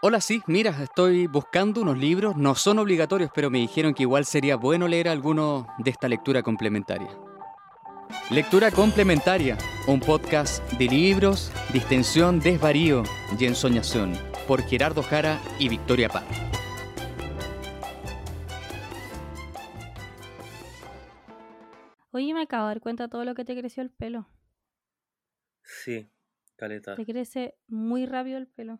Hola, sí, mira, estoy buscando unos libros, no son obligatorios, pero me dijeron que igual sería bueno leer alguno de esta lectura complementaria. Lectura complementaria, un podcast de libros, distensión, desvarío y ensoñación, por Gerardo Jara y Victoria Paz. Oye, me acabo de dar cuenta de todo lo que te creció el pelo. Sí, caleta. Te crece muy rápido el pelo.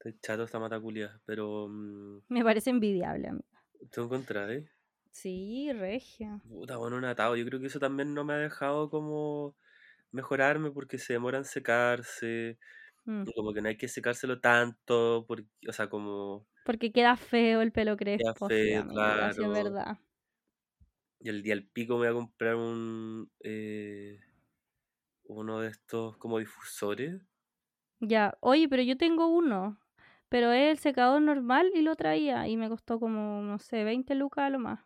Estoy chato esta mataculia, pero. mm, Me parece envidiable, amiga. ¿Tú encontrás, eh? Sí, regia. Puta, bueno, un atado. Yo creo que eso también no me ha dejado como mejorarme porque se demora en secarse. Mm, Y como que no hay que secárselo tanto, porque, o sea, como. Porque queda feo el pelo crespo, sí, feo, es claro. verdad. Y el día al pico me voy a comprar un. eh, uno de estos como difusores. Ya, oye, pero yo tengo uno. Pero es el secador normal y lo traía. Y me costó como, no sé, 20 lucas a lo más.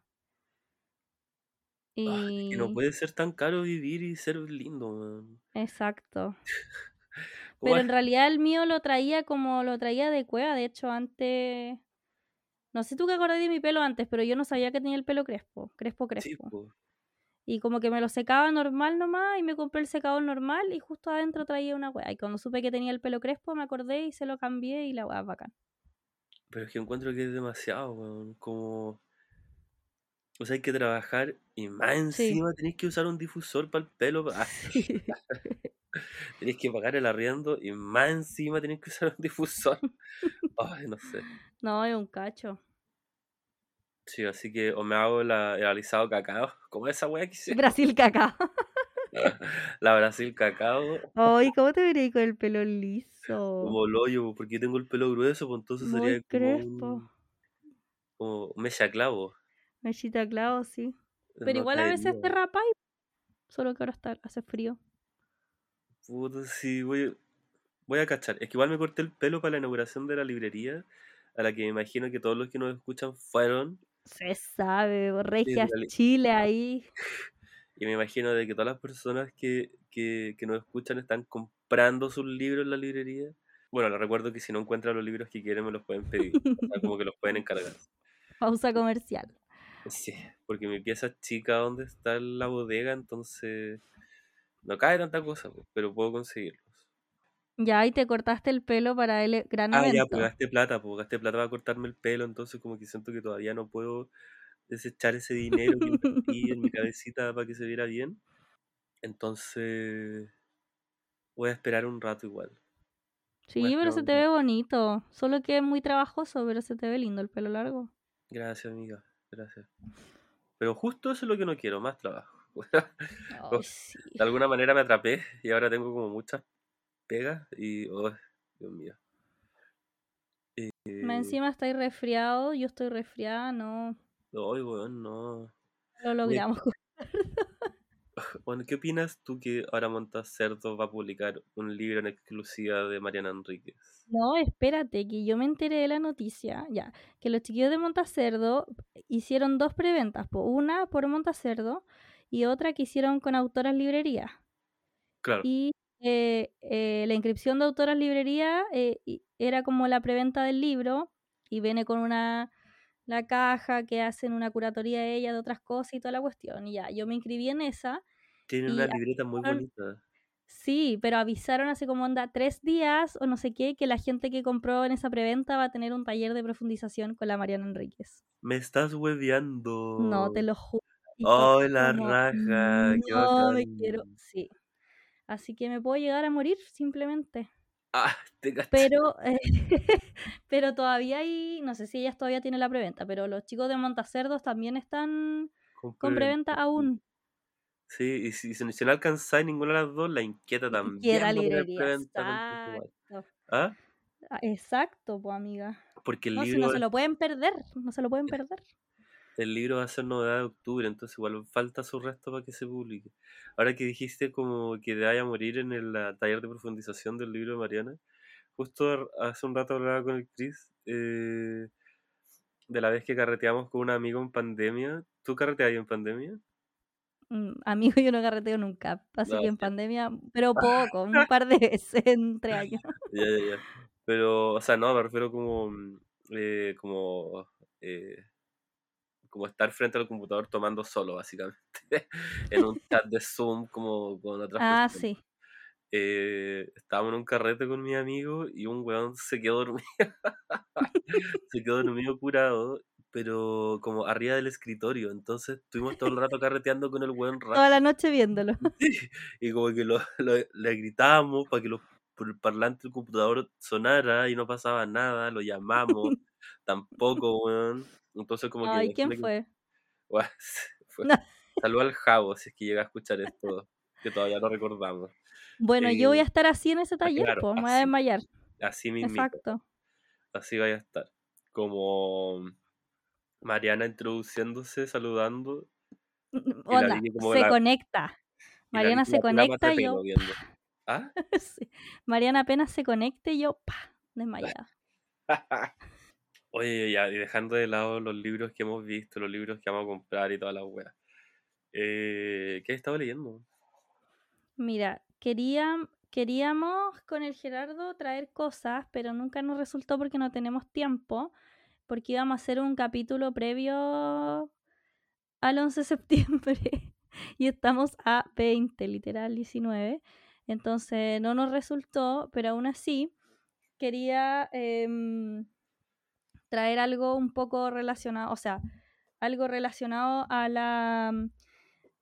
Ah, es que no Y. puede ser tan caro vivir y ser lindo, man. Exacto. ¿Cómo Pero en realidad el mío lo traía como lo traía de cueva. De hecho, antes. No sé tú qué acordás de mi pelo antes, pero yo no sabía que tenía el pelo crespo. Crespo, Sí, crespo. po. Y como que me lo secaba normal nomás y me compré el secador normal y justo adentro traía una weá. Y cuando supe que tenía el pelo crespo me acordé y se lo cambié y la weá bacán. Pero es que encuentro que es demasiado, weón. Como. O sea, hay que trabajar y más Sí. encima tenés que usar un difusor para el pelo. Ah, Sí. tenés que pagar el arriendo y más encima tenés que usar un difusor. Ay, no sé. No, es un cacho. Sí, así que o me hago la, el alisado cacao, como esa weá que hice. Brasil cacao. La Brasil cacao, Ay, ¿cómo te veréis con el pelo liso? como el hoyo, porque yo tengo el pelo grueso, pues entonces Muy sería como crespo. un. como un mecha clavo. Mechita clavo, sí. Pero No igual a veces caería. te rapáis. Solo que ahora está, hace frío. Puta, sí, voy, voy a cachar. Es que igual me corté el pelo para la inauguración de la librería, a la que me imagino que todos los que nos escuchan fueron. Se sabe, Sí, regias li- Chile ahí. Y me imagino de que todas las personas que, que, que nos escuchan están comprando sus libros en la librería. Bueno, les recuerdo que si no encuentran los libros que quieren me los pueden pedir. O sea, como que los pueden encargar. Pausa comercial. Sí, porque mi pieza es chica donde está la bodega, entonces no cae tanta cosa, pero puedo conseguirlos. Ya ahí te cortaste el pelo para el e- gran Ah, ya, evento. pues gasté plata, pues gasté plata para cortarme el pelo, entonces como que siento que todavía no puedo desechar ese dinero que invertí en mi cabecita para que se viera bien. Entonces voy a esperar un rato igual. Sí, pero se te ve bonito. Solo que es muy trabajoso, pero se te ve lindo el pelo largo. Gracias, amiga, gracias. Pero justo eso es lo que no quiero, más trabajo. Sí. De alguna manera me atrapé y ahora tengo como muchas pegas y, oh, Dios mío. Más Eh, encima estáis resfriado, yo estoy resfriada, no Ay, weón, no. lo logramos. Bueno, ¿qué opinas tú que ahora Montas Cerdo va a publicar un libro en exclusiva de Mariana Enríquez? No, espérate, que yo me enteré de la noticia, ya, que los chiquillos de Montacerdo hicieron dos preventas, una por Montacerdo y otra que hicieron con Autoras Librería. Claro, Y eh, eh, la inscripción de Autoras Librería eh, era como la preventa del libro y viene con una la caja que hacen una curatoría de ella de otras cosas y toda la cuestión. Y ya, yo me inscribí en esa. tiene una libreta muy bonita. Sí, pero avisaron hace como onda tres días o no sé qué que la gente que compró en esa preventa va a tener un taller de profundización con la Mariana Enríquez. Me estás hueveando. No, te lo juro. Y ¡Ay, fue la como, raja! ¡Qué No, me quiero. Sí. Así que me puedo llegar a morir simplemente. ¡Ah! Te. Pero, eh, pero todavía hay, no sé si ellas todavía tienen la preventa, pero los chicos de Montacerdos también están Con con preventa aún. Sí, y si, si no alcanzáis ninguna de las dos, la inquieta también. Quiera va a tener librería. igual. Exacto. ¿Ah? Ah, Exacto, pues amiga. Porque el No, si libro no se lo pueden perder, no se lo pueden perder. El libro va a ser novedad de octubre, entonces igual falta su resto para que se publique. Ahora que dijiste como que te vaya a morir en el taller de profundización del libro de Mariana, justo hace un rato hablaba con el Chris eh, de la vez que carreteamos con un amigo en pandemia. ¿Tú carreteas en pandemia? Mm, Amigo, yo no carreteo nunca, así No, que en pandemia, pero poco, un par de veces en tres años. Ya, ya, ya. Pero, o sea, no, me refiero como, mm, eh, como, eh, como estar frente al computador tomando solo, básicamente, en un chat de Zoom como con otras Ah, personas. sí. Eh, estábamos en un carrete con mi amigo y un weón se quedó dormido. se quedó dormido curado, pero como arriba del escritorio. Entonces estuvimos todo el rato carreteando con el weón Toda rato. la noche viéndolo. Y como que lo, lo- le gritábamos para que los, por el parlante del computador sonara y no pasaba nada. Lo llamamos, tampoco, weón. Entonces como que... Ay, ¿quién que- fue? Guau, fue- No. Salud al Javo, si es que llega a escuchar esto, que todavía no recordamos. Bueno, yo voy a Eh, estar así en ese taller, claro, pues me voy a desmayar. Así mismo, Exacto. así vaya a estar. Como Mariana introduciéndose, saludando, y la Onda, Vicky como se la, conecta. y Mariana se conecta y yo. ¿Ah? sí. Mariana apenas se conecte y yo, pa, desmayada. Oye, ya, y dejando de lado los libros que hemos visto, los libros que vamos a comprar y toda la wea. Eh, ¿qué has estado leyendo? Mira, quería, queríamos con el Gerardo traer cosas, pero nunca nos resultó porque no tenemos tiempo, porque íbamos a hacer un capítulo previo al 11 de septiembre y estamos a 20, literal 19. Entonces no nos resultó, pero aún así quería em, traer algo un poco relacionado, o sea, algo relacionado a la mm,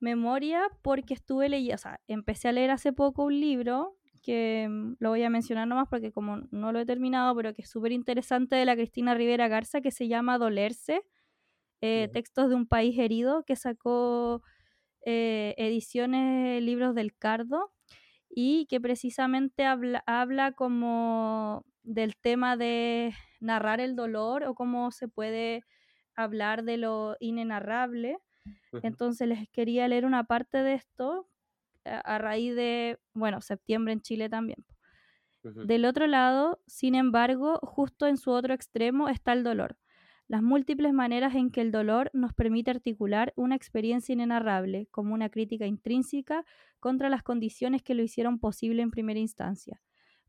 memoria porque estuve leyendo, o sea, empecé a leer hace poco un libro que mm, lo voy a mencionar nomás porque como no lo he terminado, pero que es súper interesante de la Cristina Rivera Garza que se llama Dolerse, eh, textos de un país herido que sacó eh, ediciones Libros del Cardo y que precisamente habla, habla como del tema de narrar el dolor o cómo se puede hablar de lo inenarrable. Entonces les quería leer una parte de esto a, a raíz de, bueno, septiembre en Chile también. Del otro lado, sin embargo, justo en su otro extremo está el dolor. Las múltiples maneras en que el dolor nos permite articular una experiencia inenarrable, como una crítica intrínseca contra las condiciones que lo hicieron posible en primera instancia.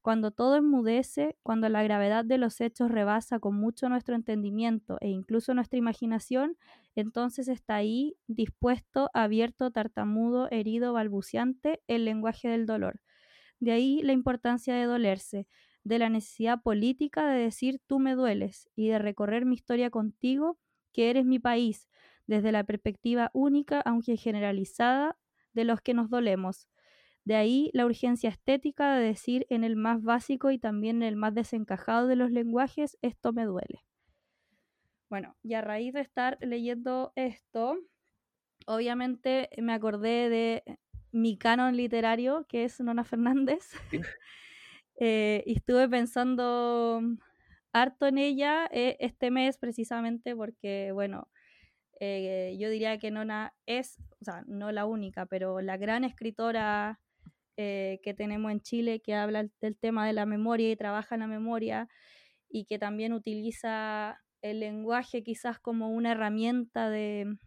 Cuando todo enmudece, cuando la gravedad de los hechos rebasa con mucho nuestro entendimiento e incluso nuestra imaginación, entonces está ahí, dispuesto, abierto, tartamudo, herido, balbuciante, el lenguaje del dolor. De ahí la importancia de dolerse, de la necesidad política de decir tú me dueles y de recorrer mi historia contigo, que eres mi país, desde la perspectiva única, aunque generalizada, de los que nos dolemos. De ahí la urgencia estética de decir en el más básico y también en el más desencajado de los lenguajes, esto me duele. Bueno, y a raíz de estar leyendo esto, obviamente me acordé de mi canon literario, que es Nona Fernández, eh, y estuve pensando harto en ella eh, este mes precisamente porque, bueno, eh, yo diría que Nona es, o sea, no la única, pero la gran escritora eh, que tenemos en Chile que habla del tema de la memoria y trabaja en la memoria y que también utiliza el lenguaje quizás como una herramienta de,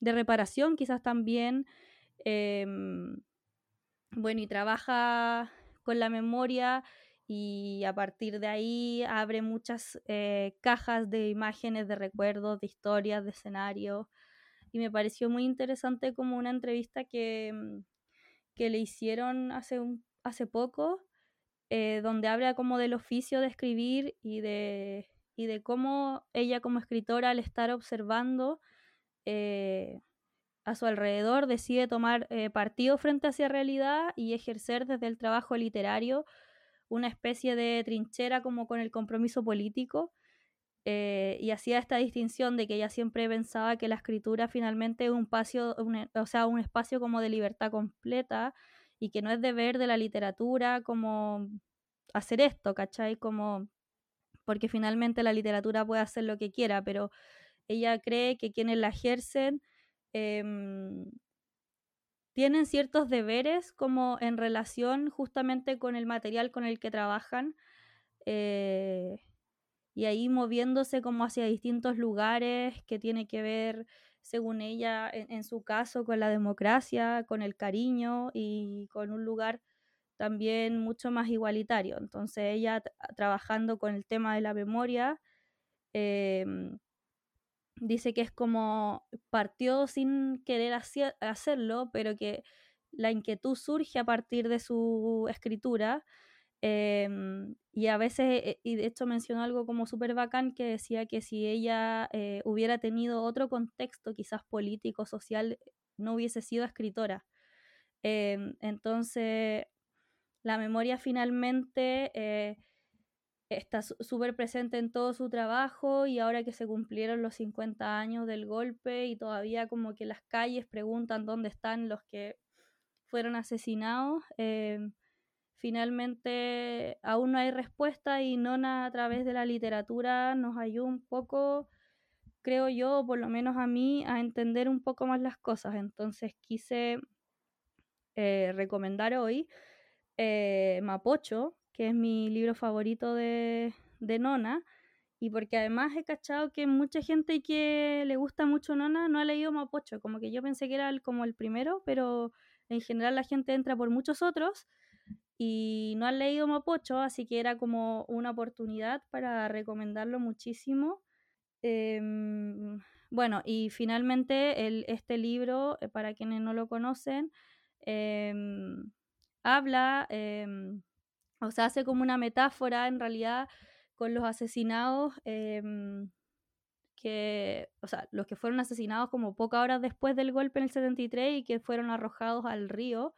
de reparación, quizás también, eh, bueno, y trabaja con la memoria y a partir de ahí abre muchas eh, cajas de imágenes, de recuerdos, de historias, de escenarios. Y me pareció muy interesante como una entrevista que, que le hicieron hace, un, hace poco, eh, donde habla como del oficio de escribir y de, y de cómo ella como escritora al estar observando eh, a su alrededor decide tomar eh, partido frente a esa realidad y ejercer desde el trabajo literario una especie de trinchera como con el compromiso político. Eh, y hacía esta distinción de que ella siempre pensaba que la escritura finalmente es un espacio, un, o sea, un espacio como de libertad completa y que no es deber de la literatura como hacer esto, ¿cachai? Como porque finalmente la literatura puede hacer lo que quiera, pero ella cree que quienes la ejercen eh, tienen ciertos deberes como en relación justamente con el material con el que trabajan eh, y ahí moviéndose como hacia distintos lugares que tiene que ver, según ella, en, su caso, con la democracia, con el cariño y con un lugar también mucho más igualitario. Entonces ella trabajando con el tema de la memoria, em, dice que es como partió sin querer hacerlo, pero que la inquietud surge a partir de su escritura. Em, y a veces, eh, y de hecho mencionó algo como súper bacán que decía que si ella eh, hubiera tenido otro contexto, quizás político, social, no hubiese sido escritora. Em, entonces, la memoria finalmente eh, está súper presente en todo su trabajo y ahora que se cumplieron los 50 años del golpe y todavía como que las calles preguntan dónde están los que fueron asesinados, em, finalmente aún no hay respuesta y Nona a través de la literatura nos ayuda un poco, creo yo, por lo menos a mí, a entender un poco más las cosas. Entonces quise eh, recomendar hoy eh, Mapocho, que es mi libro favorito de, de Nona, y porque además he cachado que mucha gente que le gusta mucho Nona no ha leído Mapocho, como que yo pensé que era como el primero, pero en general la gente entra por muchos otros y no han leído Mapocho, así que era como una oportunidad para recomendarlo muchísimo. Em, bueno, y finalmente el, este libro, eh, para quienes no lo conocen, em, habla, em, o sea, hace como una metáfora en realidad con los asesinados, que, o sea, los que fueron asesinados como pocas horas después del golpe en el 73 y que fueron arrojados al río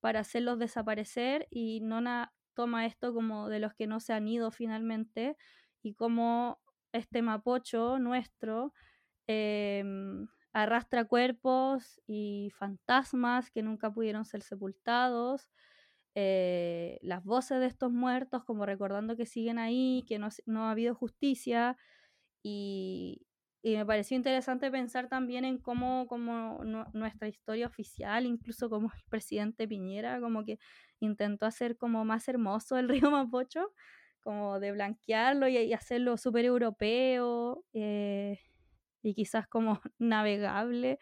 para hacerlos desaparecer y Nona toma esto como de los que no se han ido finalmente y como este mapocho nuestro em, arrastra cuerpos y fantasmas que nunca pudieron ser sepultados, eh, las voces de estos muertos como recordando que siguen ahí, que no, no ha habido justicia y, y, me pareció interesante pensar también en cómo, como nuestra historia oficial, incluso como el presidente Piñera, como que intentó hacer como más hermoso el río Mapocho, como de blanquearlo y, hacerlo súper europeo. Eh, y quizás como navegable,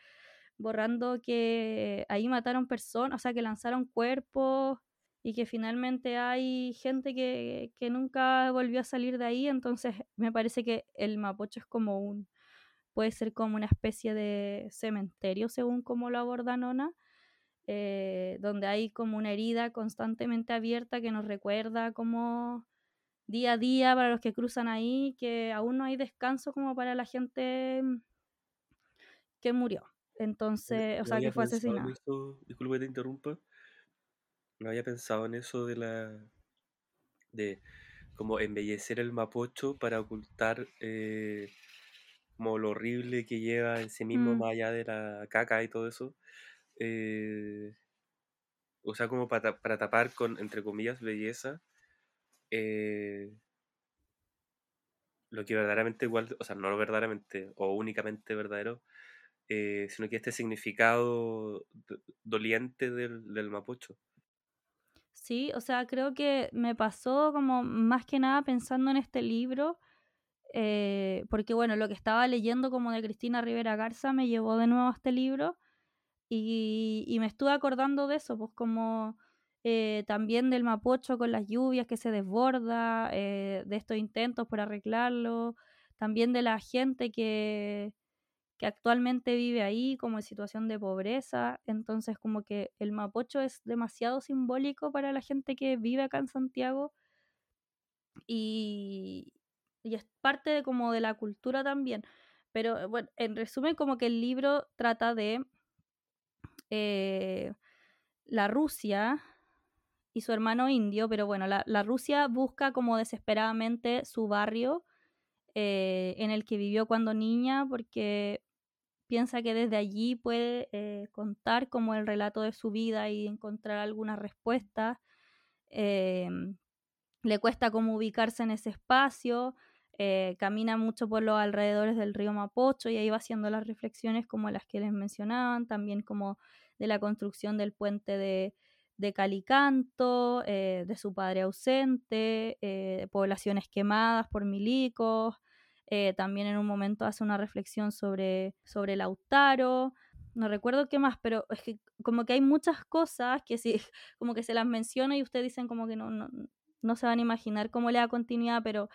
borrando que ahí mataron personas, o sea, que lanzaron cuerpos y que finalmente hay gente que, que nunca volvió a salir de ahí, entonces me parece que el Mapocho es como un, puede ser como una especie de cementerio, según como lo aborda Nona, eh, donde hay como una herida constantemente abierta que nos recuerda como día a día para los que cruzan ahí, que aún no hay descanso como para la gente que murió. Entonces, o sea, que fue asesinado. disculpe que te interrumpa. No había pensado en eso de la. de como embellecer el mapocho para ocultar eh, como lo horrible que lleva en sí mismo, mm. más allá de la caca y todo eso. Eh, o sea, como para, para tapar con, entre comillas, belleza eh, lo que verdaderamente igual, o sea, no lo verdaderamente o únicamente verdadero, eh, sino que este significado doliente del, del mapucho. Sí, o sea, creo que me pasó como más que nada pensando en este libro, eh, porque bueno, lo que estaba leyendo como de Cristina Rivera Garza me llevó de nuevo a este libro y, me estuve acordando de eso, pues como eh, también del Mapocho con las lluvias que se desborda, eh, de estos intentos por arreglarlo, también de la gente que, que actualmente vive ahí como en situación de pobreza, entonces como que el Mapocho es demasiado simbólico para la gente que vive acá en Santiago y, y es parte como de la cultura también. Pero bueno, en resumen como que el libro trata de eh, la Rusia y su hermano indio, pero bueno, la, Rusia busca como desesperadamente su barrio eh, en el que vivió cuando niña, porque piensa que desde allí puede eh, contar como el relato de su vida y encontrar algunas respuestas. Em, le cuesta como ubicarse en ese espacio, eh, camina mucho por los alrededores del río Mapocho y ahí va haciendo las reflexiones como las que les mencionaban, también como de la construcción del puente de, Calicanto, eh, de su padre ausente, eh, poblaciones quemadas por milicos. Eh, también en un momento hace una reflexión sobre, sobre Lautaro. no recuerdo qué más, pero es que como que hay muchas cosas que si como que se las menciono y ustedes dicen como que no, no, no se van a imaginar cómo le da continuidad, pero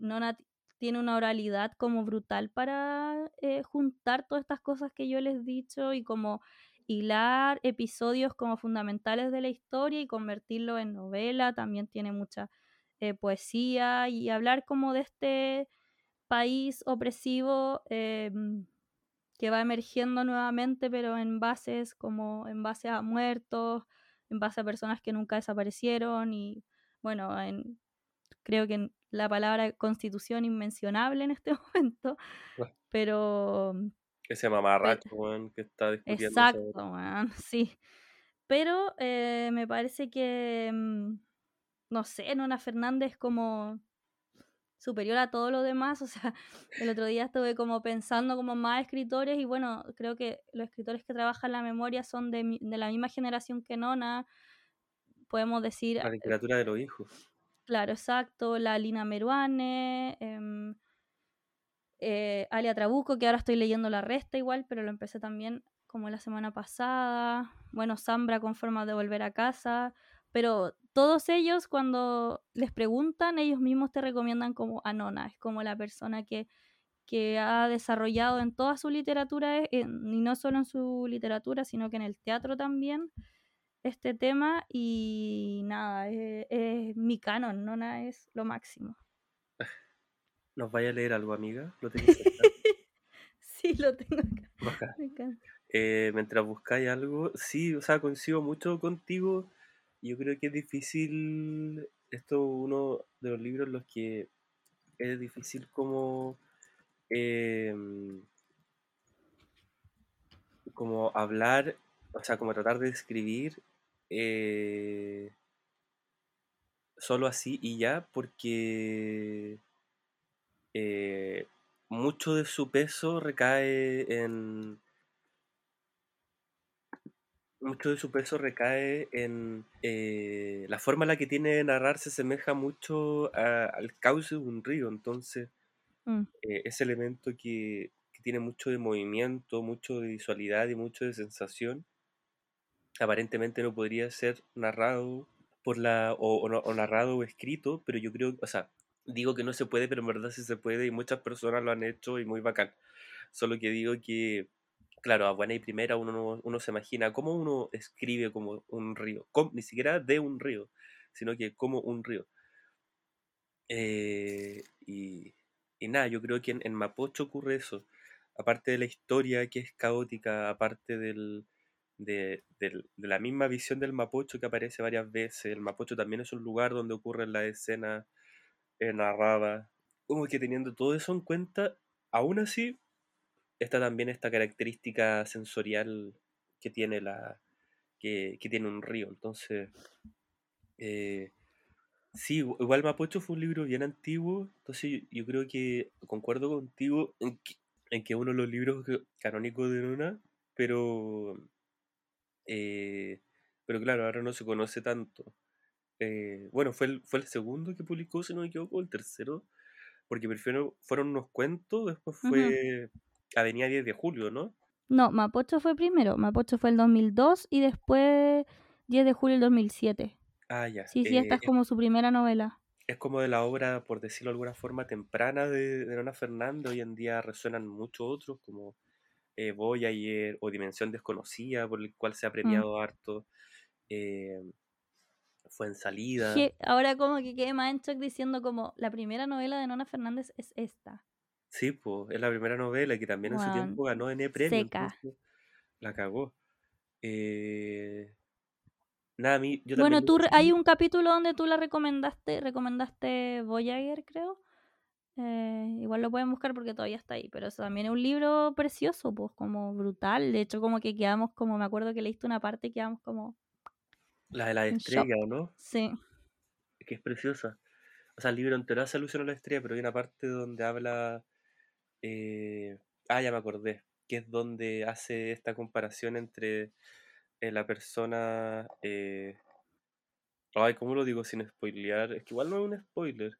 Nona tiene una oralidad como brutal para eh, juntar todas estas cosas que yo les he dicho y como hilar episodios como fundamentales de la historia y convertirlo en novela, también tiene mucha eh, poesía y hablar como de este país opresivo que va emergiendo nuevamente, pero en bases como en base a muertos, en base a personas que nunca desaparecieron y bueno, en, creo que la palabra constitución inmencionable en este momento, pero... Ese mamarracho, que está discutiendo. Exacto, sí. Pero eh, me parece que, mm, no sé, Nona Fernández como superior a todo lo demás. O sea, el otro día estuve como pensando como más escritores y bueno, creo que los escritores que trabajan la memoria son de, de la misma generación que Nona. Podemos decir... La literatura de los hijos. Claro, exacto. La Lina Meruane, em, eh, Alia Trabuco, que ahora estoy leyendo La Resta igual, pero lo empecé también como la semana pasada. Bueno, Zambra con forma de volver a casa. Pero todos ellos cuando les preguntan, ellos mismos te recomiendan como Anona, es como la persona que, que ha desarrollado en toda su literatura, y no solo en su literatura, sino que en el teatro también, este tema y nada, es, mi canon, Nona es lo máximo. ¿Nos vaya a leer algo, amiga? ¿Lo sí, lo tengo acá. Eh, mientras buscáis algo, sí, o sea, coincido mucho contigo. Yo creo que es difícil, esto es uno de los libros en los que es difícil como, em, como hablar, o sea, como tratar de escribir eh, solo así y ya, porque eh, mucho de su peso recae en... Mucho de su peso recae en eh, la forma en la que tiene de narrar se asemeja mucho al cauce de un río, entonces mm. ese elemento que, que tiene mucho de movimiento, mucho de visualidad y mucho de sensación, aparentemente no podría ser narrado por la o, narrado o escrito, pero yo creo, o sea, digo que no se puede, pero en verdad sí se puede y muchas personas lo han hecho y muy bacán. Solo que digo que, claro, a buena y primera uno, uno se imagina cómo uno escribe como un río, ni siquiera de un río, sino que como un río. Eh, y, nada, yo creo que en Mapocho ocurre eso. Aparte de la historia que es caótica, aparte del, de, la misma visión del Mapocho que aparece varias veces. El Mapocho también es un lugar donde ocurren las escenas eh, narradas. Como que teniendo todo eso en cuenta, aún así está también esta característica sensorial que tiene la que, tiene un río. Entonces, eh, sí, igual Mapocho fue un libro bien antiguo, entonces yo, creo que concuerdo contigo en que, en que uno de los libros canónicos de Luna, pero eh, pero claro, ahora no se conoce tanto. Eh, bueno, fue el, fue el segundo que publicó, si no me equivoco, el tercero, porque primero fueron unos cuentos, después fue Avenida 10 de Julio, ¿no? No, Mapocho fue primero, Mapocho fue el 2002 y después 10 de julio del 2007. Ah, ya. Sí, sí, esta es eh, como su primera novela. Es como de la obra, por decirlo de alguna forma, temprana de, de Nona Fernández. Hoy en día resuenan muchos otros, como eh, Voy ayer o Dimensión Desconocida, por el cual se ha mm. premiado harto. Eh, fue en salida. ahora como que quedé más en shock diciendo como la primera novela de Nona Fernández es esta. Sí, pues, es la primera novela que también en su tiempo ganó N premio. Seca. La cagó. Eh, nada, a mí, yo bueno, tú hay un capítulo donde tú la recomendaste, recomendaste Voyager, creo. Eh, igual lo pueden buscar porque todavía está ahí, pero eso también es un libro precioso, pues como brutal. De hecho, como que quedamos como, me acuerdo que leíste una parte y quedamos como... La de la estrella, ¿o no? Sí. Que es preciosa. O sea, el libro entero hace alusión a la estrella, pero hay una parte donde habla... Eh, ah, ya me acordé. Que es donde hace esta comparación entre eh, la persona... Ay, ¿cómo lo digo sin spoilear? Es que igual no es un spoiler.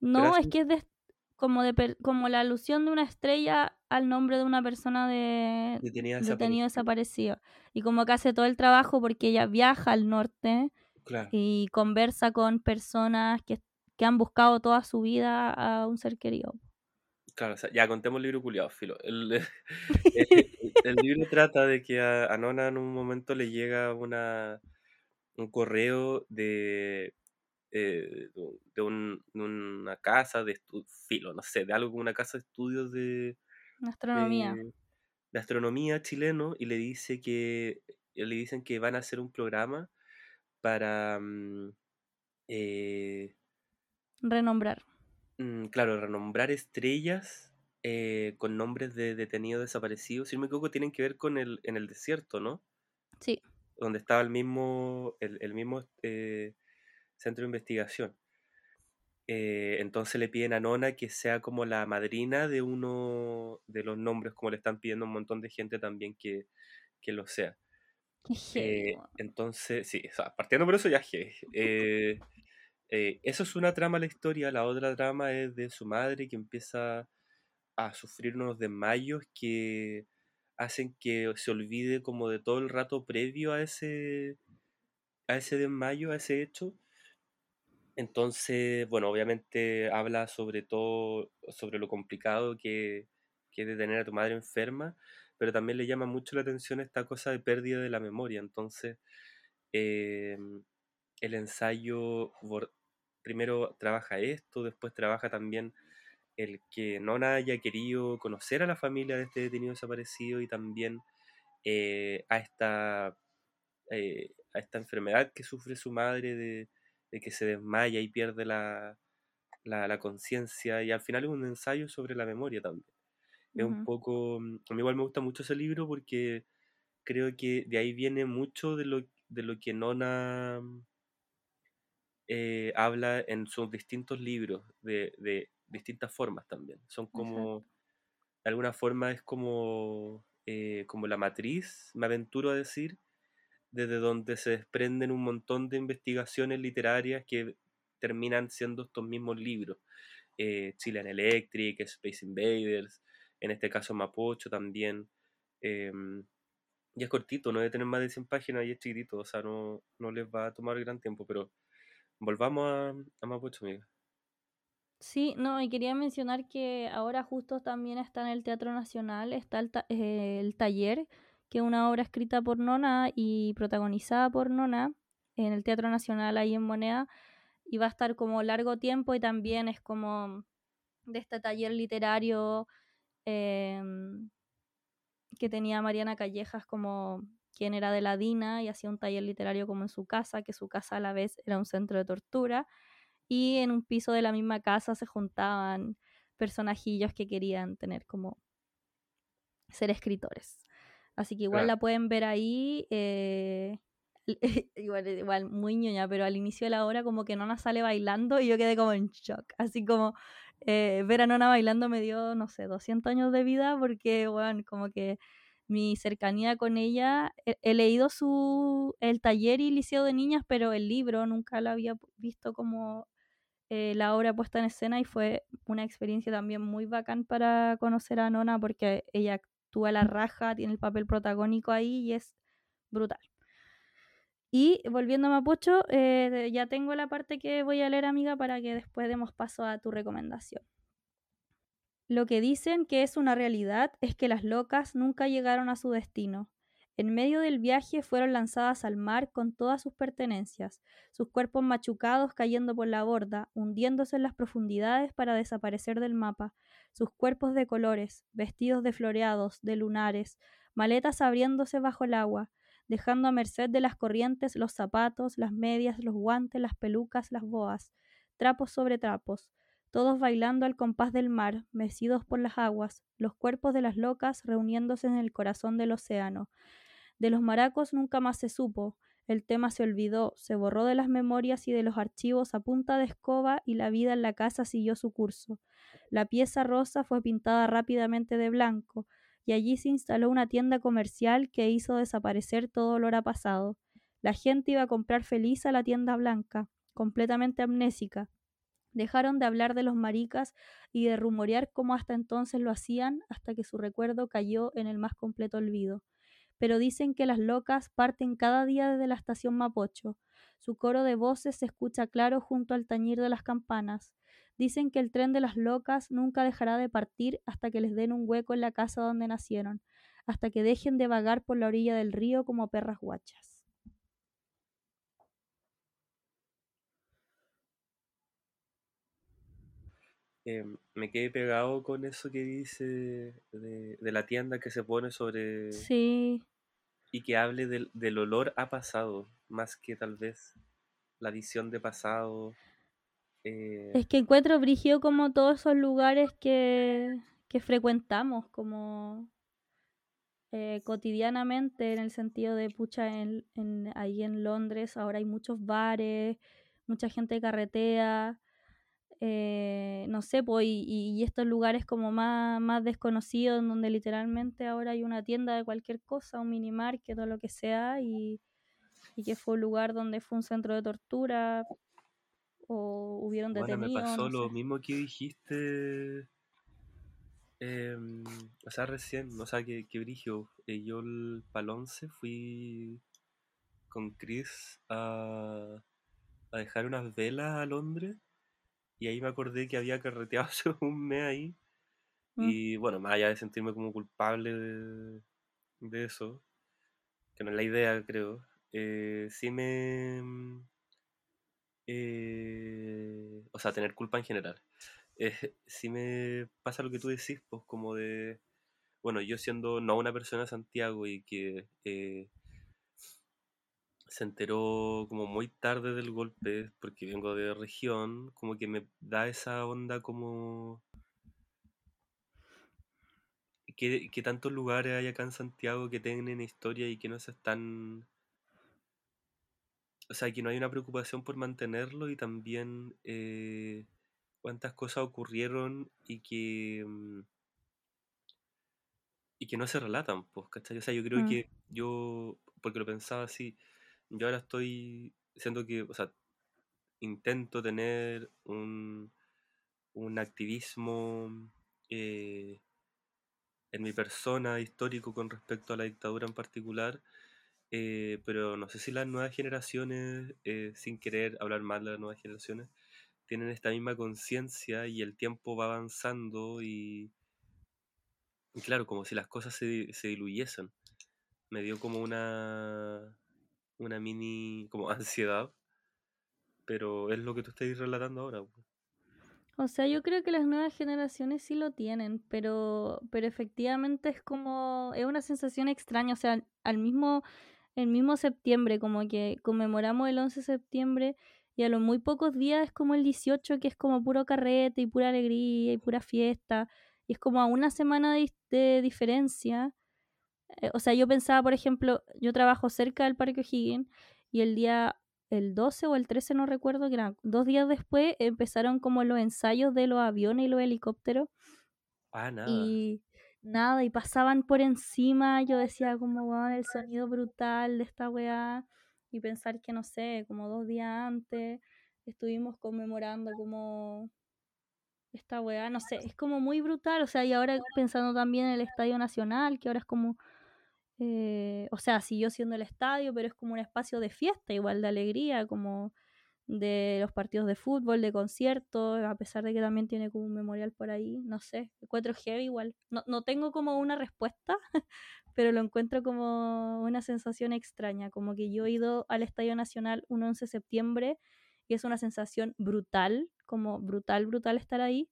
No, es que es de, como, de como la alusión de una estrella al nombre de una persona de Detenida detenido desaparecido. Y como que hace todo el trabajo porque ella viaja al norte Claro. y conversa con personas que, que han buscado toda su vida a un ser querido. Claro, o sea, ya contemos el libro culiado, filo. El, el, libro trata de que a, Nona en un momento le llega una, un correo de, eh, de, una casa de filo, no sé, de algo como una casa de estudios de astronomía. De, astronomía chileno y le dice que le dicen que van a hacer un programa para mm, eh, renombrar Mm, claro, renombrar estrellas eh, con nombres de detenidos desaparecidos. Si no me equivoco, tienen que ver con el, en el desierto, ¿no? Sí. Donde estaba el mismo, el, mismo eh, centro de investigación. Eh, entonces le piden a Nona que sea como la madrina de uno de los nombres, como le están pidiendo un montón de gente también que, que lo sea. entonces, sí, partiendo por eso ya eh, eh, eso es una trama de la historia, la otra trama es de su madre que empieza a sufrir unos desmayos que hacen que se olvide como de todo el rato previo a ese, a ese desmayo, a ese hecho. Entonces, bueno, obviamente habla sobre todo, sobre lo complicado que, que es de tener a tu madre enferma, pero también le llama mucho la atención esta cosa de pérdida de la memoria. Entonces, em, el ensayo primero trabaja esto, después trabaja también el que no haya querido conocer a la familia de este detenido desaparecido y también eh, a, esta, eh, a esta enfermedad que sufre su madre de, que se desmaya y pierde la, la, conciencia y al final es un ensayo sobre la memoria también. Es un poco, a mí igual me gusta mucho ese libro porque creo que de ahí viene mucho de lo, de lo que Nona eh, habla en sus distintos libros de, distintas formas también. Son como, de alguna forma es como, eh, como la matriz, me aventuro a decir, desde donde se desprenden un montón de investigaciones literarias que terminan siendo estos mismos libros. Eh, Chilean Electric, Space Invaders, en este caso Mapocho también. Em, y es cortito, no debe tener más de 100 páginas y es chiquitito, o sea, no, no les va a tomar gran tiempo, pero Volvamos a, a Mapocho, amiga. Sí, no, y quería mencionar que ahora justo también está en el Teatro Nacional, está el, eh, el taller, que una obra escrita por Nona y protagonizada por Nona en el Teatro Nacional ahí en Moneda, y va a estar como largo tiempo y también es como de este taller literario em, que tenía Mariana Callejas como quien era de la DINA y hacía un taller literario como en su casa, que su casa a la vez era un centro de tortura, y en un piso de la misma casa se juntaban personajillos que querían tener como ser escritores. Así que igual la pueden ver ahí, eh, igual, igual muy ñoña, pero al inicio de la obra como que Nona sale bailando y yo quedé como en shock, así como eh, ver a Nona bailando me dio, no sé, 200 años de vida porque, bueno, como que mi cercanía con ella. He, leído su, el taller y liceo de niñas, pero el libro nunca lo había visto como eh, la obra puesta en escena y fue una experiencia también muy bacán para conocer a Nona porque ella actúa la raja, tiene el papel protagónico ahí y es brutal. Y volviendo a Mapocho, eh, ya tengo la parte que voy a leer, amiga, para que después demos paso a tu recomendación. Lo que dicen que es una realidad es que las locas nunca llegaron a su destino. En medio del viaje fueron lanzadas al mar con todas sus pertenencias, sus cuerpos machucados cayendo por la borda, hundiéndose en las profundidades para desaparecer del mapa, sus cuerpos de colores, vestidos de floreados, de lunares, maletas abriéndose bajo el agua, dejando a merced de las corrientes los zapatos, las medias, los guantes, las pelucas, las boas, trapos sobre trapos, todos bailando al compás del mar, mecidos por las aguas, los cuerpos de las locas reuniéndose en el corazón del océano. De los maracos nunca más se supo, el tema se olvidó, se borró de las memorias y de los archivos a punta de escoba y la vida en la casa siguió su curso. La pieza rosa fue pintada rápidamente de blanco, y allí se instaló una tienda comercial que hizo desaparecer todo olor a pasado. La gente iba a comprar feliz a la tienda blanca, completamente amnésica, Dejaron de hablar de los maricas y de rumorear como hasta entonces lo hacían, hasta que su recuerdo cayó en el más completo olvido. Pero dicen que las locas parten cada día desde la estación Mapocho. Su coro de voces se escucha claro junto al tañir de las campanas. Dicen que el tren de las locas nunca dejará de partir hasta que les den un hueco en la casa donde nacieron, hasta que dejen de vagar por la orilla del río como perras guachas. Em, me quedé pegado con eso que dice de, de la tienda que se pone sobre... Sí, Y que hable del, del olor a pasado, más que tal vez la visión de pasado. eh, es que encuentro brígido como todos esos lugares que, que frecuentamos, como eh, cotidianamente, en el sentido de, pucha, en, en- ahí en Londres ahora hay muchos bares, mucha gente carretea, eh, no sé, pues, y, estos lugares como más, más desconocidos, en donde literalmente ahora hay una tienda de cualquier cosa, un mini market o lo que sea, y, y que fue un lugar donde fue un centro de tortura o hubieron bueno, me detenidos, pasó no lo sé. mismo que dijiste, em, o sea, recién, o sea, que, que brigio. Eh, yo el pal 11 fui con Chris a, a dejar unas velas a Londres y ahí me acordé que había carreteado hace un mes ahí Mm. y bueno, más allá de sentirme como culpable de, de eso, que no es la idea, creo, eh, sí me... eh, o sea, tener culpa en general. Eh, sí me pasa lo que tú decís, pues como de... Bueno, yo siendo no una persona de Santiago y que eh, se enteró como muy tarde del golpe, porque vengo de región, como que me da esa onda como... Que, que tantos lugares hay acá en Santiago que tienen historia y que no se están... O sea, que no hay una preocupación por mantenerlo y también eh, cuántas cosas ocurrieron y que... mm, y que no se relatan, pues, ¿cachai? O sea, yo creo Mm. que yo, porque lo pensaba así, yo ahora estoy, siento que, o sea, intento tener un, un activismo eh, en mi persona histórico con respecto a la dictadura en particular, eh, pero no sé si las nuevas generaciones, eh, sin querer hablar mal de las nuevas generaciones, tienen esta misma conciencia y el tiempo va avanzando y, y claro, como si las cosas se, se diluyesen. Me dio como una, una mini como ansiedad, pero es lo que tú estás relatando ahora. O sea, yo creo que las nuevas generaciones sí lo tienen, pero, pero efectivamente es como, es una sensación extraña, o sea, al mismo, el mismo septiembre, como que conmemoramos el 11 de septiembre y a los muy pocos días es como el 18, que es como puro carrete y pura alegría y pura fiesta, y es como a una semana de diferencia. Eh, o sea, yo pensaba, por ejemplo, yo trabajo cerca del Parque O'Higgins y el día, el 12 o el 13, no recuerdo, que eran dos días después, empezaron como los ensayos de los aviones y los helicópteros Ah, nada. y nada, y pasaban por encima, yo decía como, "Weón, el sonido brutal de esta weá y pensar que, no sé, como dos días antes estuvimos conmemorando como esta weá, no sé, es como muy brutal, o sea, y ahora pensando también en el Estadio Nacional, que ahora es como eh, o sea, siguió siendo el estadio, pero es como un espacio de fiesta, igual de alegría, como de los partidos de fútbol, de conciertos, a pesar de que también tiene como un memorial por ahí, no sé, encuentro heavy igual. No, no tengo como una respuesta, pero lo encuentro como una sensación extraña, como que yo he ido al Estadio Nacional un 11 de septiembre y es una sensación brutal, como brutal, brutal estar ahí,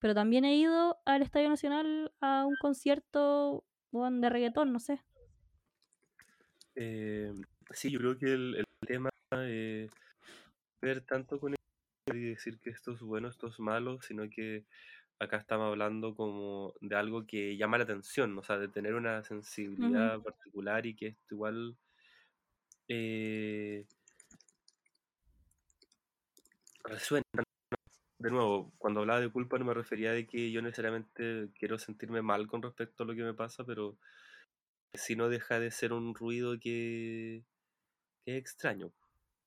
pero también he ido al Estadio Nacional a un concierto bueno, de reggaetón, no sé. Eh, sí, yo creo que el, el tema eh, ver tanto con el y decir que esto es bueno, esto es malo, sino que acá estamos hablando como de algo que llama la atención, o sea, de tener una sensibilidad particular y que esto igual eh, resuena. De nuevo, cuando hablaba de culpa no me refería de que yo necesariamente quiero sentirme mal con respecto a lo que me pasa, pero si no deja de ser un ruido que, que es extraño.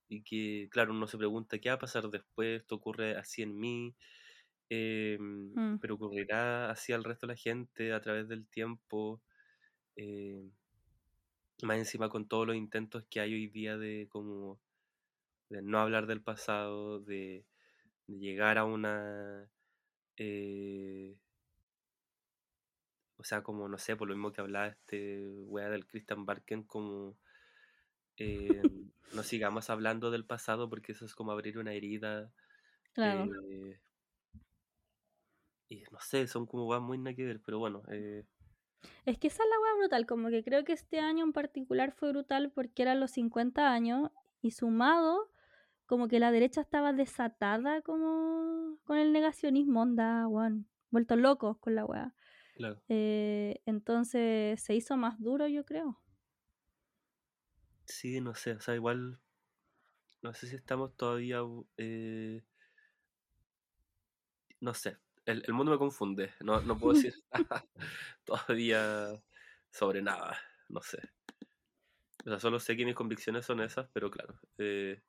y que, claro, uno se pregunta qué va a pasar después, esto ocurre así en mí, em, Mm. pero ocurrirá así al resto de la gente a través del tiempo. eh, más encima con todos los intentos que hay hoy día de como de no hablar del pasado, de, de llegar a una eh, o sea, como no sé, por lo mismo que hablaba este wea del Christian Barken, como eh, no sigamos hablando del pasado porque eso es como abrir una herida. Claro. eh, y no sé, son como weas muy nada que ver, pero bueno, eh, Es que esa es la hueá brutal, como que creo que este año en particular fue brutal porque eran los 50 años y sumado, como que la derecha estaba desatada como con el negacionismo, onda, weón, vueltos locos con la weá. claro. Eh, entonces se hizo más duro, yo creo. Sí, no sé, o sea, igual, no sé si estamos todavía, eh, no sé, el, el mundo me confunde, no, no puedo decir nada todavía sobre nada, no sé. O sea, solo sé que mis convicciones son esas, pero claro, eh,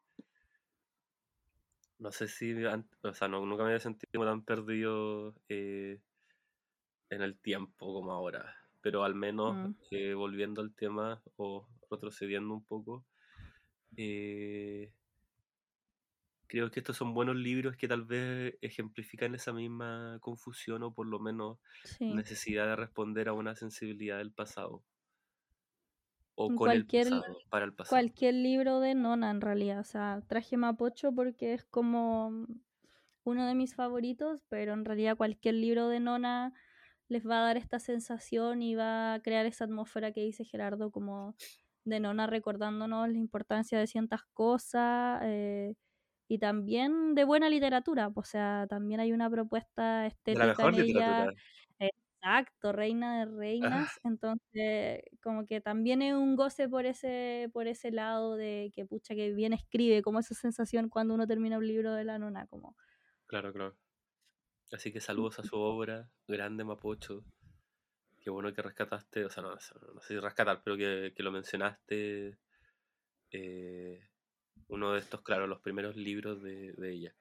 no sé si, o sea, no, nunca me había sentido tan perdido eh, en el tiempo como ahora, pero al menos Mm. eh, volviendo al tema o retrocediendo un poco, eh, creo que estos son buenos libros que tal vez ejemplifican esa misma confusión o por lo menos Sí. necesidad de responder a una sensibilidad del pasado. O el cualquier, pasado, para el pasado. cualquier libro de Nona en realidad. O sea, traje Mapocho porque es como uno de mis favoritos, pero en realidad cualquier libro de Nona les va a dar esta sensación y va a crear esa atmósfera que dice Gerardo como de Nona recordándonos la importancia de ciertas cosas eh, y también de buena literatura. O sea, también hay una propuesta la estética mejor en ella. literatura. Exacto, reina de reinas. Ah, Entonces, como que también es un goce por ese, por ese lado de que pucha que bien escribe, como esa sensación cuando uno termina un libro de la nona, como claro, claro. Así que saludos a su obra, grande Mapocho. Qué bueno que rescataste, o sea, no, no sé si rescatar, pero que, que lo mencionaste. eh, uno de estos, claro, los primeros libros de, de ella.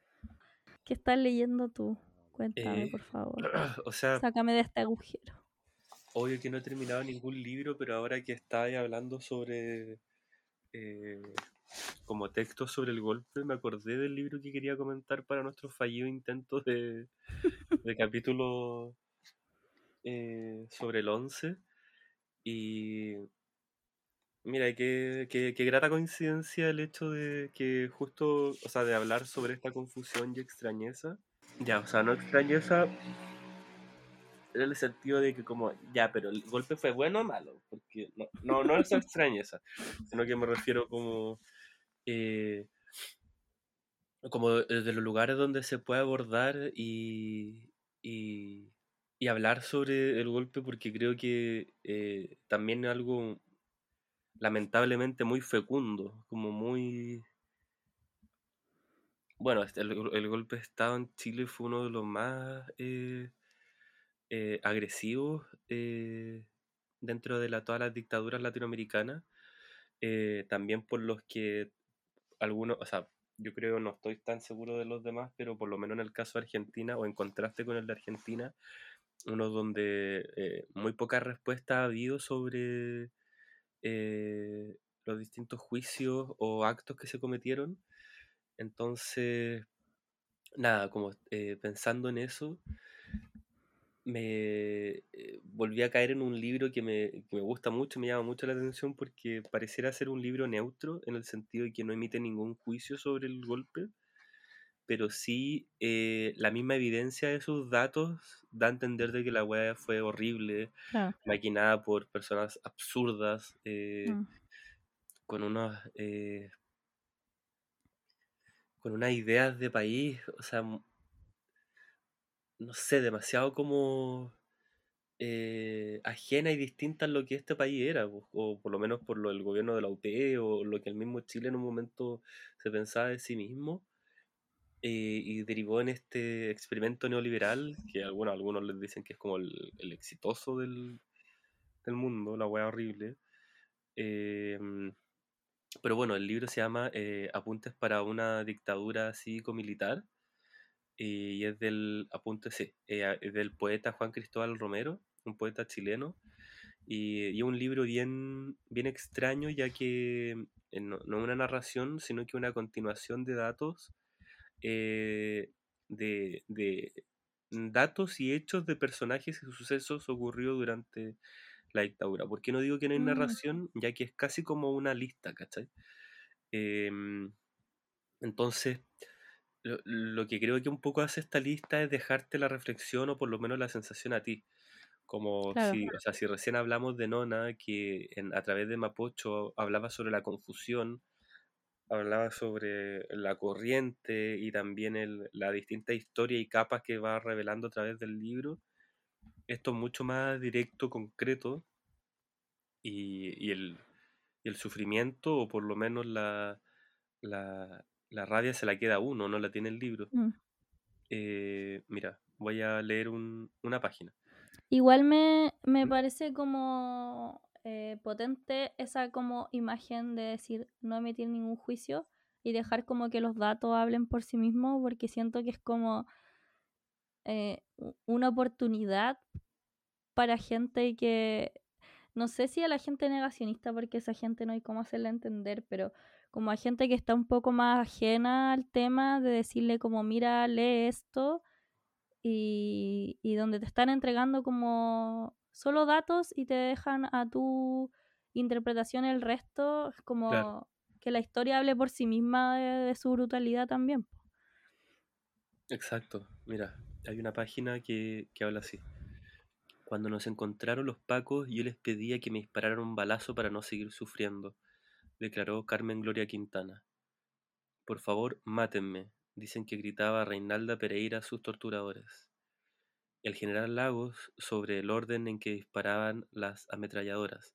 ¿qué estás leyendo tú? Cuéntame, Eh, por favor. o sea, Sácame de este agujero. obvio que no he terminado ningún libro, pero ahora que estáis hablando sobre eh, como textos sobre el golpe, me acordé del libro que quería comentar para nuestro fallido intento de, de capítulo eh, sobre el 11. Y mira, qué, qué, qué grata coincidencia el hecho de que justo, o sea, de hablar sobre esta confusión y extrañeza. Ya, o sea, no extrañeza en el sentido de que como, ya, pero el golpe fue bueno o malo, porque no, no, no es extrañeza, sino que me refiero como, eh, como de los lugares donde se puede abordar y, y, y hablar sobre el golpe, porque creo que eh, también algo lamentablemente muy fecundo, como muy... Bueno, este, el, golpe de Estado en Chile fue uno de los más eh, eh, agresivos eh, dentro de la, todas las dictaduras latinoamericanas, también por los que algunos, o sea, yo creo, no estoy tan seguro de los demás, pero por lo menos en el caso de Argentina, o en contraste con el de Argentina, uno donde muy poca respuesta ha habido sobre los distintos juicios o actos que se cometieron. Entonces, nada, como eh, pensando en eso, me eh, volví a caer en un libro que me, que me gusta mucho, me llama mucho la atención porque pareciera ser un libro neutro en el sentido de que no emite ningún juicio sobre el golpe, pero sí eh, la misma evidencia de sus datos da a entender de que la weá fue horrible, maquinada por personas absurdas, eh, Mm. con unos... eh, con unas ideas de país, o sea, no sé, demasiado como eh, ajena y distinta a lo que este país era, po, o por lo menos por lo del gobierno de la UP o lo que el mismo Chile en un momento se pensaba de sí mismo, eh, y derivó en este experimento neoliberal, que algunos, algunos les dicen que es como el, el exitoso del, del mundo, la wea horrible. em, Pero bueno, el libro se llama eh, Apuntes para una dictadura cívico-militar y es del, apunte, sí, eh, del poeta Juan Cristóbal Romero, un poeta chileno, y, y un libro bien, bien extraño ya que eh, no, no una narración, sino que una continuación de datos, eh, de, de datos y hechos de personajes y sucesos ocurridos durante la dictadura. ¿Por qué no digo que no hay Mm, narración? Ya que es casi como una lista, ¿cachai? Em, entonces, lo, lo que creo que un poco hace esta lista es dejarte la reflexión o por lo menos la sensación a ti. Como claro. si, o sea, si recién hablamos de Nona, que en- a través de Mapocho hablaba sobre la confusión, hablaba sobre la corriente y también el, la distinta historia y capas que va revelando a través del libro. Esto es mucho más directo, concreto, y, y el, y el sufrimiento, o por lo menos la, la, la rabia se la queda a uno, no la tiene el libro. Mm. Eh, mira, voy a leer un- una página. Igual me, me parece como eh, potente esa como imagen de decir no emitir ningún juicio y dejar como que los datos hablen por sí mismos porque siento que es como eh, una oportunidad para gente que no sé si a la gente negacionista porque esa gente no hay cómo hacerla entender, pero como a gente que está un poco más ajena al tema de decirle como mira, lee esto y, y donde te están entregando como solo datos y te dejan a tu interpretación el resto, Claro, como que la historia hable por sí misma de, de su brutalidad también. exacto. Mira, hay una página que, que habla así. Cuando nos encontraron los pacos, yo les pedía que me dispararan un balazo para no seguir sufriendo, declaró Carmen Gloria Quintana. Por favor, mátenme, dicen que gritaba Reinalda Pereira a sus torturadores. El general Lagos sobre el orden en que disparaban las ametralladoras.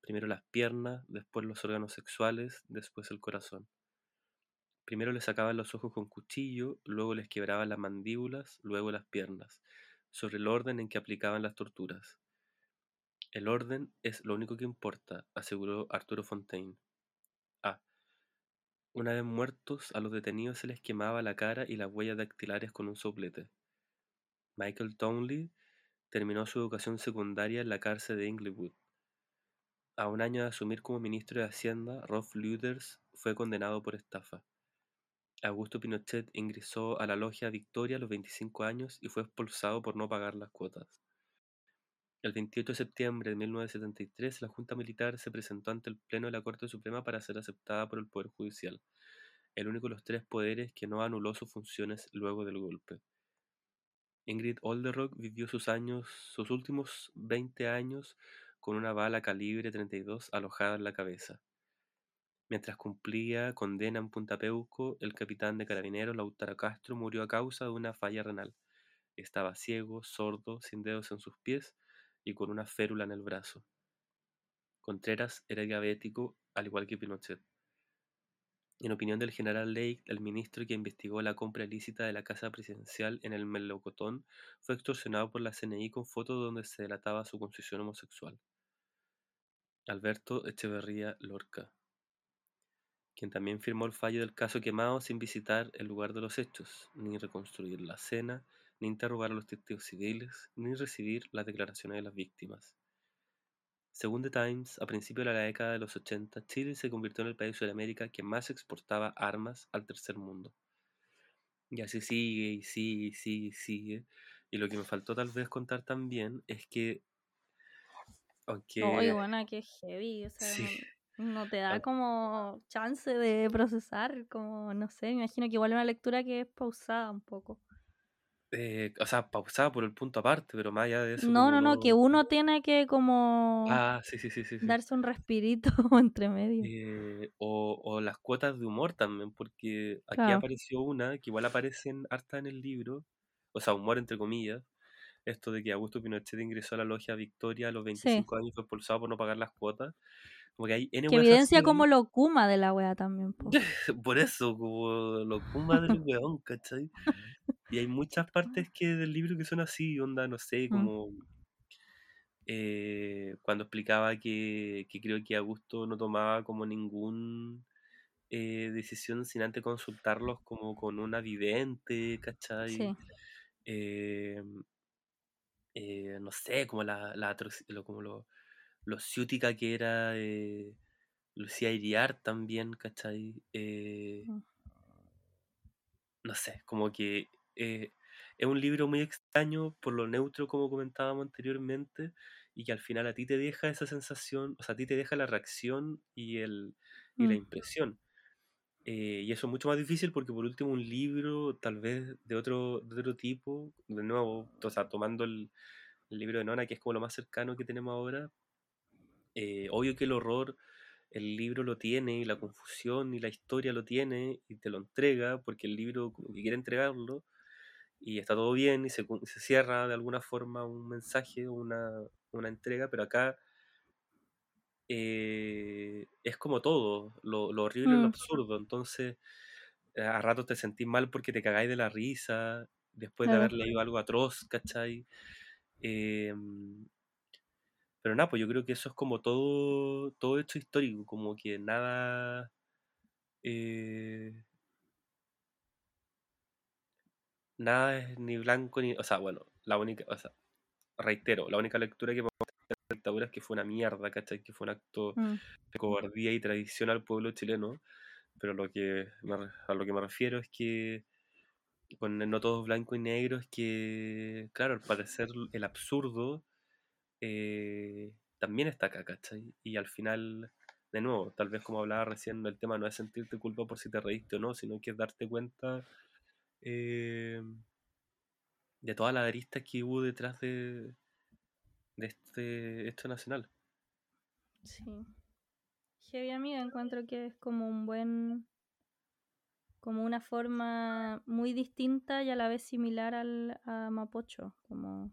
Primero las piernas, después los órganos sexuales, después el corazón. Primero les sacaban los ojos con cuchillo, luego les quebraban las mandíbulas, luego las piernas, sobre el orden en que aplicaban las torturas. El orden es lo único que importa, aseguró Arturo Fontaine. A. Una vez muertos, a los detenidos se les quemaba la cara y las huellas dactilares con un soplete. Michael Townley terminó su educación secundaria en la cárcel de Inglewood. A un año de asumir como ministro de Hacienda, Rolf Lüders fue condenado por estafa. Augusto Pinochet ingresó a la logia Victoria a los 25 años y fue expulsado por no pagar las cuotas. El 28 de septiembre de 1973, la Junta Militar se presentó ante el Pleno de la Corte Suprema para ser aceptada por el Poder Judicial, el único de los tres poderes que no anuló sus funciones luego del golpe. Ingrid Olderock vivió sus años, sus últimos 20 años con una bala calibre 32 alojada en la cabeza. Mientras cumplía condena en Punta Peuco, el capitán de carabineros Lautaro Castro murió a causa de una falla renal. Estaba ciego, sordo, sin dedos en sus pies y con una férula en el brazo. Contreras era diabético, al igual que Pinochet. En opinión del general Lake, el ministro que investigó la compra ilícita de la casa presidencial en el Melocotón fue extorsionado por la CNI con fotos donde se delataba su concesión homosexual. Alberto Echeverría Lorca, quien también firmó el fallo del caso quemado sin visitar el lugar de los hechos, ni reconstruir la escena, ni interrogar a los testigos civiles, ni recibir las declaraciones de las víctimas. Según The Times, a principios de la década de los 80, Chile se convirtió en el país de Sudamérica que más exportaba armas al tercer mundo. Y así sigue y sigue y sigue y sigue. Y lo que me faltó tal vez contar también es que, aunque Oye, buena, que heavy, o sea, sí, no, no te da como chance de procesar, como, no sé, me imagino que igual es una lectura que es pausada un poco. eh, o sea, pausada por el punto aparte, pero más allá de eso, No, no, no, que no... uno tiene que como Ah, sí, sí, sí, sí, darse un respirito entre medio. Eh, o, o las cuotas de humor también, porque aquí Claro, apareció una que igual aparecen harta en el libro, o sea, humor entre comillas, esto de que Augusto Pinochet ingresó a la logia Victoria a los sí. 25 años fue expulsado por no pagar las cuotas. Como que hay N Que weas evidencia como lo Kuma de la wea también, po. por eso, como lo kuma del weón, ¿cachai? Y hay muchas partes que del libro que son así, onda, no sé, Mm. como eh, cuando explicaba que, que creo que Augusto no tomaba como ningún eh, decisión sin antes consultarlos como con una vidente, ¿cachai? Sí. Eh, eh, no sé, como la, la como lo, lo ciútica que era eh, Lucía Iriar también, ¿cachai? Eh, no sé, como que eh, es un libro muy extraño por lo neutro como comentábamos anteriormente y que al final a ti te deja esa sensación, o sea, a ti te deja la reacción y, el, y la Mm. impresión. Eh, y eso es mucho más difícil porque por último un libro tal vez de otro, de otro tipo, de nuevo, o sea, tomando el, el libro de Nona, que es como lo más cercano que tenemos ahora, eh, obvio que el horror, el libro lo tiene, y la confusión y la historia lo tiene, y te lo entrega, porque el libro como que quiere entregarlo, y está todo bien, y se, cierra de alguna forma un mensaje, una, una entrega, pero acá eh, es como todo, lo, lo horrible y lo Mm. absurdo, entonces a ratos te sentís mal porque te cagáis de la risa, después de haber leído algo atroz, ¿cachai? Em, pero nada, pues yo creo que eso es como todo, todo hecho histórico, como que nada... eh, nada es ni blanco ni... O sea, bueno, la única... O sea, reitero, la única lectura que podemos hacer de la dictadura es que fue una mierda, ¿cachai? Que fue un acto Mm. de cobardía y traición al pueblo chileno, pero lo que me a lo que me refiero es que con no todo es blanco y negro es que, claro, al parecer el absurdo eh, también está acá, ¿cachai? Y al final, de nuevo, tal vez como hablaba recién, el tema no es sentirte culpa por si te reíste o no, sino que es darte cuenta eh, de todas las aristas que hubo detrás de, de este esto nacional. Sí. Heavy amiga, encuentro que es como un buen, como una forma muy distinta y a la vez similar al, a Mapocho, como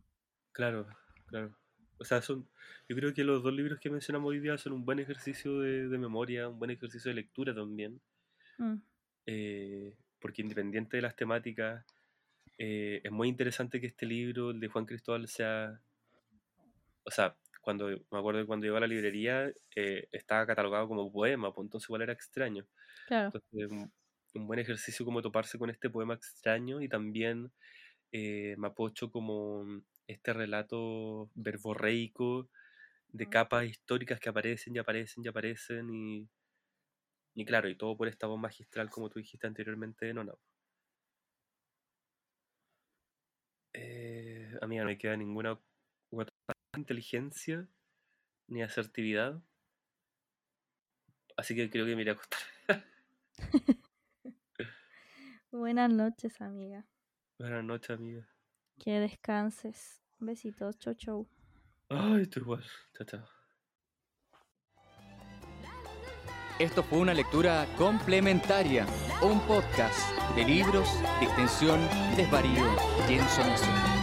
Claro, claro. O sea, son, yo creo que los dos libros que mencionamos hoy día son un buen ejercicio de, de memoria, un buen ejercicio de lectura también, mm, eh, porque independiente de las temáticas, eh, es muy interesante que este libro, el de Juan Cristóbal, sea, o sea, cuando me acuerdo que cuando llegó a la librería eh, estaba catalogado como poema, pues entonces igual era extraño. claro, Entonces, un, un buen ejercicio como toparse con este poema extraño y también eh, Mapocho como este relato verborreico de capas históricas que aparecen y aparecen y aparecen y, y claro, y todo por esta voz magistral como tú dijiste anteriormente de Nona. Eh, amiga, no me queda ninguna otra inteligencia ni asertividad. Así que creo que me iré a acostar. Buenas noches, amiga. Buenas noches, amiga. Que descanses. Besitos, chau chau. Ay, estoy igual. Chao, chao. Esto fue una lectura complementaria, un podcast de libros, distensión, desvarío y ensonación.